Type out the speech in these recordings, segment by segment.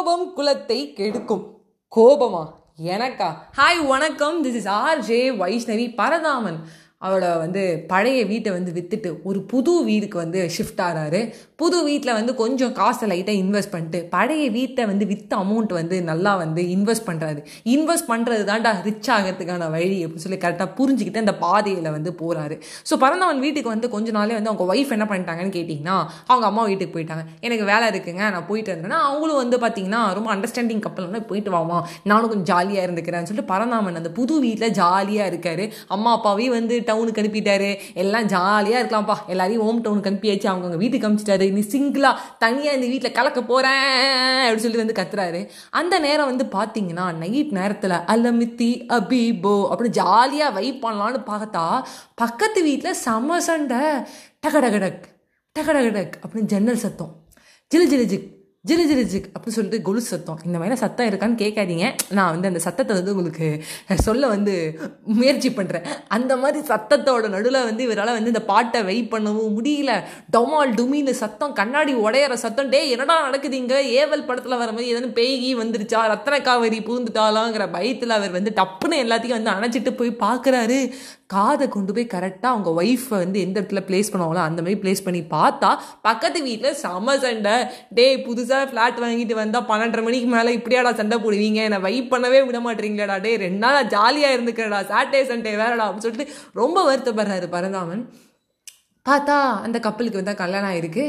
கோபம் குலத்தை கெடுக்கும். கோபமா? எனக்கா? ஹாய் வணக்கம். This is R J Vaishnavi Paradhaman. அவளை வந்து பழைய வீட்டை வந்து விற்றுட்டு ஒரு புது வீடுக்கு வந்து ஷிஃப்ட் ஆகிறாரு புது வீட்டில் வந்து கொஞ்சம் காசை லைட்டாக இன்வெஸ்ட் பண்ணிட்டு பழைய வீட்டை வந்து விற்ற அமௌண்ட் வந்து நல்லா வந்து இன்வெஸ்ட் பண்ணுறாரு இன்வெஸ்ட் பண்ணுறது தான்டா ரிச் ஆகிறதுக்கான வழி அப்படின்னு சொல்லி கரெக்டாக புரிஞ்சுக்கிட்டு அந்த பாதையில் வந்து போகிறாரு ஸோ பரந்தவன் வீட்டுக்கு வந்து கொஞ்ச நாளே வந்து அவங்க ஒய்ஃப் என்ன பண்ணிட்டாங்கன்னு கேட்டிங்கன்னா அவங்க அம்மா வீட்டுக்கு போயிட்டாங்க. எனக்கு வேலை இருக்குங்க நான் போயிட்டு இருந்தேன்னா அவங்களும் வந்து பார்த்தீங்கன்னா ரொம்ப அண்டர்ஸ்டாண்டிங் கப்பல்னா போயிட்டு வாமா நானும் கொஞ்சம் ஜாலியாக இருந்துக்கிறேன்னு சொல்லிட்டு பரந்தாமன் அந்த புது வீட்டில் ஜாலியாக இருக்காரு. அம்மா அப்பாவையும் வந்து டவுனுக்கு அனுப்பிட்டாரு. எல்லாம் ஜாலியாக இருக்கலாம்ப்பா. எல்லாரையும் ஹோம் டவுனுக்கு அனுப்பியாச்சு. அவங்க வீட்டுக்கு அனுப்பிச்சிட்டாரு நீ சிங்கிளாக தனியாக இந்த வீட்டில் கலக்க போகிறேன் அப்படின்னு சொல்லி வந்து கத்துறாரு. அந்த நேரம் வந்து பார்த்தீங்கன்னா நைட் நேரத்தில் அலமித்தி அபிபோ அப்படின்னு ஜாலியாக வைப் பண்ணலான்னு பார்த்தா பக்கத்து வீட்டில் செம சண்டை. டகடகடக் டகடகடக் அப்படின்னு ஜன்னல் சத்தம். ஜிலு ஜிலு ஜிக் ஜிரு ஜிரு ஜிக் அப்படின்னு சொல்லிட்டு கொலு சத்தம். இந்த மாதிரி சத்தம் இருக்கான்னு கேட்காதீங்க. நான் வந்து அந்த சத்தத்தை வந்து உங்களுக்கு சொல்ல வந்து முயற்சி பண்ணுறேன் அந்த மாதிரி சத்தத்தோட நடுவில் வந்து இவரால் வந்து இந்த பாட்டை வெயிட் பண்ணவும் முடியல. டொமால் டுமின்னு சத்தம் கண்ணாடி உடையிற சத்தம் டே என்னடா நடக்குது இங்கே? ஏவல் படத்தில் வர மாதிரி ஏதாவது பேய்கி வந்துருச்சா? ரத்தன காவேரி பூந்துட்டாலாங்கிற பயத்தில் அவர் வந்து டப்புன்னு எல்லாத்தையும் வந்து அணைச்சிட்டு போய் பார்க்குறாரு காதை கொண்டு போய் கரெக்டாக அவங்க ஒய்ஃபை வந்து எந்த இடத்துல பிளேஸ் பண்ணுவாங்களோ அந்த மாதிரி பிளேஸ் பண்ணி பார்த்தா பக்கத்து வீட்டில் செம சண்டை. டே புதுசாக ஃப்ளாட் வாங்கிட்டு வந்தால் பன்னெண்டரை மணிக்கு மேலே இப்படியாடா சண்டை போடுவீங்க? என்னை வைப் பண்ணவே விட மாட்டீங்களாடா. டே ரெண்டு நாள் ஜாலியாக இருந்துக்கிறடா. சாட்டர்டே சண்டே வேறடா அப்படின்னு சொல்லிட்டு ரொம்ப வருத்தப்படுறாரு பரந்தாமன். பார்த்தா அந்த கப்பலுக்கு வந்து கல்யாணம் ஆயிருக்கு.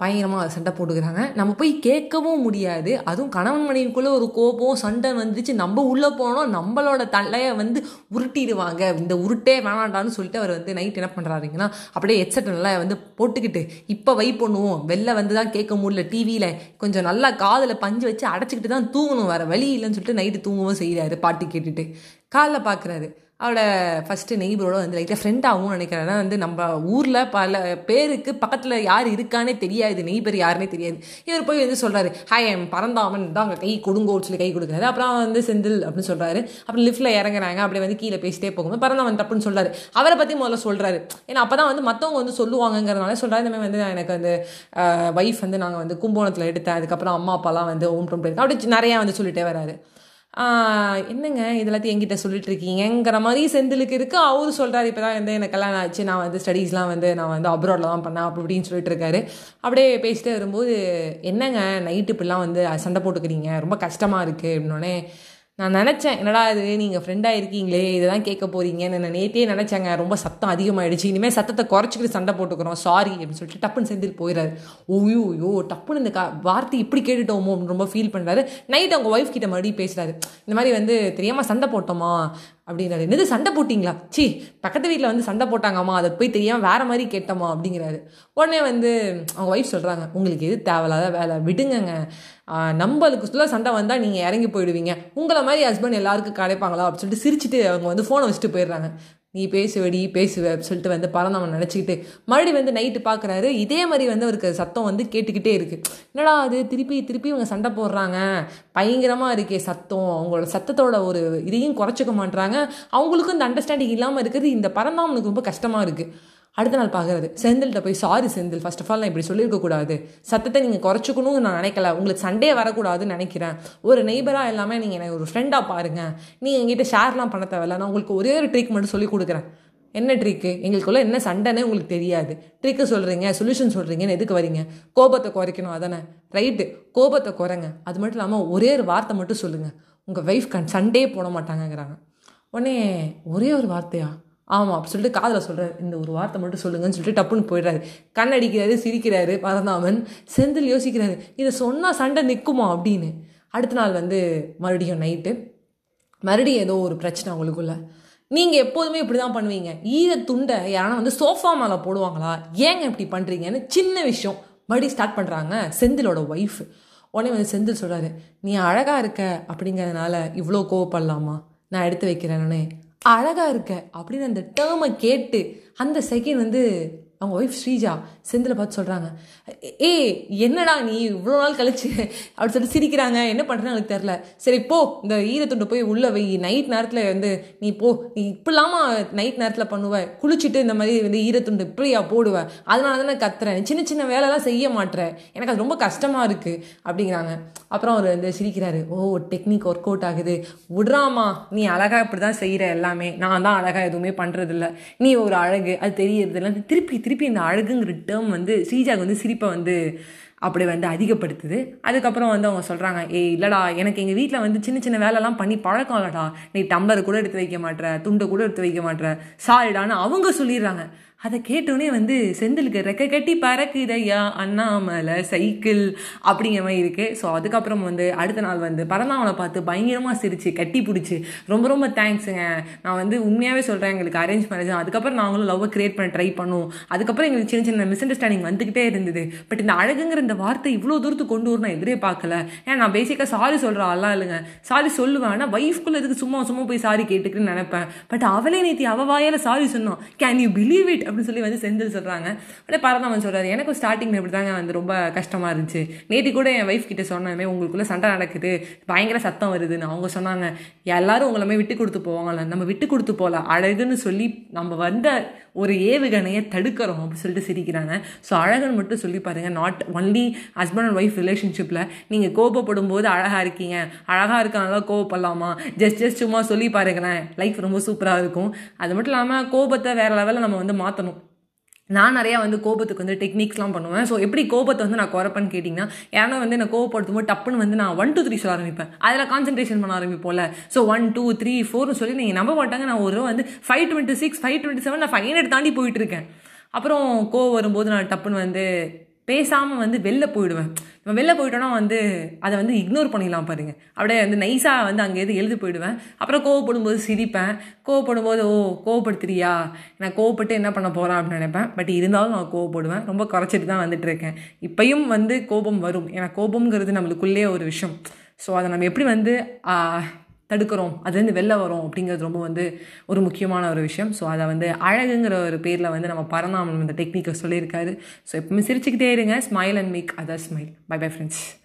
பயங்கரமாக சண்டை போட்டுக்கிறாங்க. நம்ம போய் கேட்கவும் முடியாது. அதுவும் கணவன் மனைவிக்குள்ளே ஒரு கோபம் சண்டை வந்துச்சு நம்ம உள்ளே போனோம். நம்மளோட தலையை வந்து உருட்டிடுவாங்க. இந்த உருட்டே வேணாண்டான்னு சொல்லிட்டு அவர் வந்து நைட் என்ன பண்ணுறாருங்கன்னா அப்படியே ஹெட்செட் நல்லா வந்து போட்டுக்கிட்டு இப்போ வை பண்ணுவோம். வெளில வந்து தான் கேட்க முடியல. டிவியில் கொஞ்சம் நல்லா காதில் பஞ்சு வச்சு அடைச்சிக்கிட்டு தான் தூங்கணும். வேறு வழி இல்லைன்னு சொல்லிட்டு நைட்டு தூங்கவும் செய்கிறாரு பாட்டு கேட்டுட்டு. காலைல பார்க்குறாரு அவளோட ஃபஸ்ட்டு நெய்பரோட வந்து லைட்டாக ஃப்ரெண்டாகவும் நினைக்கிறேன். வந்து நம்ம ஊரில் பல பேருக்கு பக்கத்தில் யார் இருக்கானே தெரியாது. நெய்பர் யாருனே தெரியாது. இவர் போய் வந்து சொல்கிறாரு ஹாய் எம் பறந்தாமன் தான் அங்கே கை கொடுங்கோன்னு சொல்லி கை கொடுக்குறாரு. அப்புறம் வந்து செந்தில் அப்படின்னு சொல்கிறாரு அப்புறம் லிஃப்ட்டில் இறங்குறாங்க. அப்படியே வந்து கீழே பேசிட்டே போகும்போது பறந்தாமன் தப்புன்னு சொல்கிறாரு அவரை பற்றி முதல்ல சொல்கிறாரு ஏன்னா அப்போ தான் வந்து மற்றவங்க வந்து சொல்லுவாங்கங்கிறதுனால சொல்கிறாரு இந்தமாதிரி வந்து எனக்கு வந்து ஒய்ஃப் வந்து நாங்கள் வந்து கும்போணத்தில் எடுத்தேன். அதுக்கப்புறம் அம்மா அப்பாலாம் வந்து ஓம் டோம் போயிருக்கேன் அப்படி நிறையா வந்து சொல்லிட்டே வராரு. என்னங்க இதெல்லாத்தையும் என்கிட்ட சொல்லிட்டு இருக்கீங்கிற மாதிரி செந்திலுக்கு இருக்கு. அவரு சொல்கிறாரு இப்போ தான் வந்து எனக்கு கல்யாணம் ஆச்சு நான் வந்து ஸ்டடீஸ்லாம் வந்து நான் வந்து அப்ராடில் தான் பண்ணேன் அப்படி இப்படின்னு சொல்லிட்டு இருக்காரு. அப்படியே பேசிட்டே வரும்போது என்னங்க நைட்டு இப்படிலாம் வந்து சண்டை போட்டுக்கிறீங்க? ரொம்ப கஷ்டமாக இருக்குது அப்படின்னோடனே நான் நினச்சேன் என்னடா இது? நீங்கள் ஃப்ரெண்டாக இருக்கீங்களே இதை தான் கேட்க போகிறீங்கன்னு நான் நேற்றே நினச்சேங்க. ரொம்ப சத்தம் அதிகமாகிடுச்சு இனிமேல் சத்தத்தை குறைச்சிக்கிட்டு சண்டை போட்டுக்கிறோம். சாரி அப்படின்னு சொல்லிட்டு டப்புன்னு செந்தில் போயிடாரு ஓயோ யோ டப்புன்னு இந்த கா வார்த்தை இப்படி கேட்டுட்டோமோ அப்படின்னு ரொம்ப ஃபீல் பண்ணுறாரு நைட் அவங்க ஒய்ஃப் கிட்ட மறுபடியும் பேசுகிறாரு இந்த மாதிரி வந்து தெரியாமல் சண்டை போட்டோமா? அப்படிங்கிறாரு என்னது சண்டை போட்டிங்களா? சி பக்கத்து வீட்டில் வந்து சண்டை போட்டாங்கம்மா. அதை போய் தெரியாமல் வேறு மாதிரி கேட்டோமா? அப்படிங்கிறாரு. உடனே வந்து அவங்க ஒய்ஃப் சொல்கிறாங்க உங்களுக்கு எது தேவையில்லாத வேலை? விடுங்கங்க. நம்மளுக்கு சொல்ல சண்டை வந்தால் நீங்கள் இறங்கி போயிடுவீங்க. உங்களை மாதிரி ஹஸ்பண்ட் எல்லாருக்கும் கிடைப்பாங்களா அப்படின்னு சொல்லிட்டு சிரிச்சுட்டு அவங்க வந்து ஃபோனை வச்சுட்டு போயிடுறாங்க. நீ பேசுவடி பேசுவ சொல்லிட்டு வந்து பறந்தவன் நினச்சிக்கிட்டு மறுபடியும் வந்து நைட்டு பார்க்குறாரு இதே மாதிரி வந்து அவருக்கு சத்தம் வந்து கேட்டுக்கிட்டே இருக்குது என்னடா அது? திருப்பி திருப்பி இவங்க சண்டை போடுறாங்க. பயங்கரமாக இருக்கே சத்தம். அவங்களோட சத்தத்தோட ஒரு இதையும் குறைச்சிக்க மாட்டுறாங்க அவங்களுக்கும் இந்த அண்டர்ஸ்டாண்டிங் இல்லாமல் இருக்கிறது இந்த பரந்தாமனுக்கு ரொம்ப கஷ்டமாக இருக்குது அடுத்த நாள் பார்க்குறது. செந்தில்கிட்ட போய் sorry Senthil first of all நான் இப்படி சொல்லியிருக்கக்கூடாது சத்தத்தை நீங்கள் குறைச்சிக்கணும்னு நான் நினைக்கல. உங்களுக்கு சண்டே வரக்கூடாதுன்னு நினைக்கிறேன். ஒரு நெய்பராக எல்லாமே நீங்கள் எனக்கு ஒரு ஃப்ரெண்டாக பாருங்கள் நீங்கள் எங்கிட்ட ஷேர்லாம் பண்ண தேவையில்ல. நான் உங்களுக்கு ஒரே ஒரு ட்ரீக் மட்டும் சொல்லி கொடுக்குறேன். என்ன ட்ரிக்கு எங்களுக்குள்ள என்ன சண்டைன்னு உங்களுக்கு தெரியாது. ட்ரிக்கு சொல்கிறீங்க சொல்யூஷன் சொல்கிறீங்கன்னு எதுக்கு வரீங்க? கோபத்தை குறைக்கணும் அதானே? ரைட்டு கோபத்தை குறைங்க. அது மட்டும் இல்லாமல் ஒரே ஒரு வார்த்தை மட்டும் சொல்லுங்கள் உங்கள் ஒய்ஃப் கண் சண்டே போட மாட்டாங்கங்கிறாங்க. உடனே ஒரே ஒரு வார்த்தையா? ஆமாம் அப்படி சொல்லிட்டு காதில் சொல்கிறார் இந்த ஒரு வார்த்தை மட்டும் சொல்லுங்கன்னு சொல்லிட்டு டப்புன்னு போயிடுறாரு. கண்ணடிக்கிறாரு சிரிக்கிறாரு. பரந்தாமன் செந்தில் யோசிக்கிறாரு இதை சொன்னால் சண்டை நிற்குமா அப்படின்னு. அடுத்த நாள் வந்து மறுபடியும் நைட்டு மறுபடியும் ஏதோ ஒரு பிரச்சனை அவங்களுக்குள்ள நீங்கள் எப்போதுமே இப்படி தான் பண்ணுவீங்க. ஈர துண்டை யாரா வந்து சோஃபா மேலே போடுவாங்களா? ஏங்க இப்படி பண்ணுறீங்கன்னு சின்ன விஷயம். மறுபடியும் ஸ்டார்ட் பண்ணுறாங்க செந்திலோட ஒய்ஃப் உடனே வந்து செந்தில் சொல்கிறாரு நீ அழகாக இருக்க அப்படிங்கிறதுனால இவ்வளோ கோவப்படலாமா? நான் எடுத்து வைக்கிறேன்னு அழகாக இருக்க அப்படின்னு அந்த டேர்மை கேட்டு அந்த செகண்ட் வந்து அவங்க ஒய்ஃப் ஸ்ரீஜா செந்தில் பார்த்து சொல்கிறாங்க ஏய் என்னடா நீ இவ்வளோ நாள் கழிச்சு அப்படி சொல்லிட்டு சிரிக்கிறாங்க என்ன பண்ணுறேன்னு எனக்கு தெரில சரி போ இந்த ஈரத்துண்டு போய் உள்ளே வை. நைட் நேரத்தில் வந்து நீ போ. நீ இப்படிலாமா நைட் நேரத்தில் பண்ணுவ? குளிச்சுட்டு இந்த மாதிரி வந்து ஈரத்துண்டு இப்படியா போடுவ? அதனால தான் நான் கத்துறேன் சின்ன சின்ன வேலைலாம் செய்ய மாட்டேறேன் எனக்கு அது ரொம்ப கஷ்டமாக இருக்குது அப்படிங்கிறாங்க. அப்புறம் அவர் வந்து சிரிக்கிறாரு. ஓ டெக்னிக் ஒர்க் அவுட் ஆகுது. விட்றாமா நீ அழகாக இப்படி தான் செய்கிற எல்லாமே. நான் தான் அழகாக எதுவுமே பண்ணுறதில்ல நீ ஒரு அழகு அது தெரியறதில்ல. திருப்பி திருப்பி இந்த அழகுங்கிற டேர்ம் வந்து ஸ்ரீஜாக்கு வந்து சிரிப்பை வந்து அப்படி வந்து அதிகப்படுத்துது. அதுக்கப்புறம் வந்து அவங்க சொல்கிறாங்க ஏய் இல்லைடா எனக்கு எங்கள் வீட்டில் வந்து சின்ன சின்ன வேலைலாம் பண்ணி பழக்கம் இல்லடா. நீ டம்ளர் கூட எடுத்து வைக்க மாட்ற துண்டை கூட எடுத்து வைக்க மாட்ற. சாரிடான்னு அவங்க சொல்லிடுறாங்க. அதை கேட்டோடனே வந்து செந்திலுக்கு ரெக்க கட்டி பறக்குதையா? அண்ணாமலை சைக்கிள் அப்படிங்கிற மாதிரி இருக்குது ஸோ அதுக்கப்புறம் வந்து அடுத்த நாள் வந்து பரந்தாமலை பார்த்து பயங்கரமாக சிரித்து கட்டி பிடிச்சி ரொம்ப ரொம்ப தேங்க்ஸுங்க நான் வந்து உண்மையாகவே சொல்கிறேன் எங்களுக்கு அரேஞ்ச் மேரேஜ் அதுக்கப்புறம் நாங்களும் லவ்வை கிரியேட் பண்ண ட்ரை பண்ணுவோம் அதுக்கப்புறம் எங்களுக்கு சின்ன சின்ன மிஸ் அண்டர்ஸ்டாண்டிங் வந்துக்கிட்டே இருந்தது. பட் இந்த அழகுங்கிற இந்த வார்த்தை இவ்வளோ தூரத்துக்கு கொண்டு வரணும் எதிரே பார்க்கல. ஏன்னா நான் பேசிக்காக சாரி சொல்கிற ஆளாக இல்லைங்க. சாரி சொல்லுவேன். ஆனால் ஒய்ஃப்குள்ளே எதுக்கு சும்மா சும்மா போய் சாரி கேட்டுக்குன்னு நினைப்பேன். பட் அவளே நேத்தி அவ வாயால் சாரி சொன்னோம் கேன் யூ பிலீவ் இட் அப்படின்னு சொல்லி வந்து செந்தில் சொல்கிறாங்க உடனே பரதாமன் சொல்கிறாரு எனக்கும் ஸ்டார்டிங்கில் இப்படி தாங்க வந்து ரொம்ப கஷ்டமாக இருந்துச்சு. நேற்று கூட என் ஒய்ஃப் கிட்ட சொன்னேன் உங்களுக்குள்ளே சண்டை நடக்குது. பயங்கர சத்தம் வருதுன்னு. அவங்க சொன்னாங்க எல்லாரும் உங்களை விட்டு கொடுத்து போவாங்கல்ல நம்ம விட்டு கொடுத்து போகல அழகுன்னு சொல்லி நம்ம வந்த ஒரு ஏவுகணையை தடுக்கிறோம். அப்படின்னு சொல்லிட்டு சிரிக்கிறாங்க. ஸோ அழகுன்னு மட்டும் சொல்லி பாருங்க not only husband and wife ரிலேஷன்ஷிப்பில் நீங்கள் கோபப்படும் போது அழகாக இருக்கீங்க. அழகாக இருக்கனால கோவப்படலாமா? ஜஸ்ட் ஜஸ்ட் சும்மா சொல்லி பாருங்களேன். லைஃப் ரொம்ப சூப்பராக இருக்கும். அது மட்டும் இல்லாமல் கோபத்தை வேறு லெவலில் நம்ம வந்து மாற்றணும் நான் நிறையா வந்து கோபத்துக்கு வந்து டெக்னிக்ஸ்லாம் பண்ணுவேன். ஸோ எப்படி கோபத்தை வந்து நான் குறைப்பேன்னு கேட்டிங்கன்னா யாரும் வந்து நான் கோவப்படுத்தும் போது டப்புன்னு வந்து நான் ஒன் டூ த்ரீ சொல்ல ஆரம்பிப்பேன். அதில் கான்சன்ட்ரேஷன் பண்ண ஆரம்பிப்போம்ல. ஸோ ஒன் டூ த்ரீ ஃபோர்னு சொல்லி நீங்கள் நம்ப மாட்டாங்க. நான் ஒரு வந்து five twenty six five twenty seven நான் ஃபைவ் ஹண்ட்ரட் தாண்டி போயிட்டு இருக்கேன். அப்புறம் கோவம் வரும்போது நான் டப்புன்னு வந்து பேசாமல் வந்து வெளில போயிடுவேன். நம்ம வெளில போயிட்டோன்னா வந்து அதை வந்து இக்னோர் பண்ணிடலாம் பாருங்க. அப்படியே வந்து நைஸாக வந்து அங்கேயிருந்து எழுதி போயிடுவேன். அப்புறம் கோவப்படும்போது சிரிப்பேன். கோவப்படும்போது ஓ கோவப்படுத்துறியா? நான் கோவப்பட்டு என்ன பண்ண போகிறேன் அப்படின்னு நினைப்பேன். பட் இருந்தாலும் நான் கோவப்படுவேன். ரொம்ப குறைச்சிட்டு தான் வந்துட்டு இருக்கேன். இப்பயும் வந்து கோபம் வரும். ஏன்னா கோபம்ங்கிறது நம்மளுக்குள்ளே ஒரு விஷயம். ஸோ அதை நம்ம எப்படி வந்து தடுக்கிறோம். அதுலேருந்து வெளில வரோம் அப்படிங்கிறது ரொம்ப வந்து ஒரு முக்கியமான ஒரு விஷயம். ஸோ அதை வந்து அழகுங்கிற ஒரு பேரில் வந்து நம்ம பரந்தாமன் இந்த டெக்னிக்கை சொல்லியிருக்காரு. ஸோ எப்பவுமே சிரிச்சுக்கிட்டே இருங்க. Smile and make other smile bye bye friends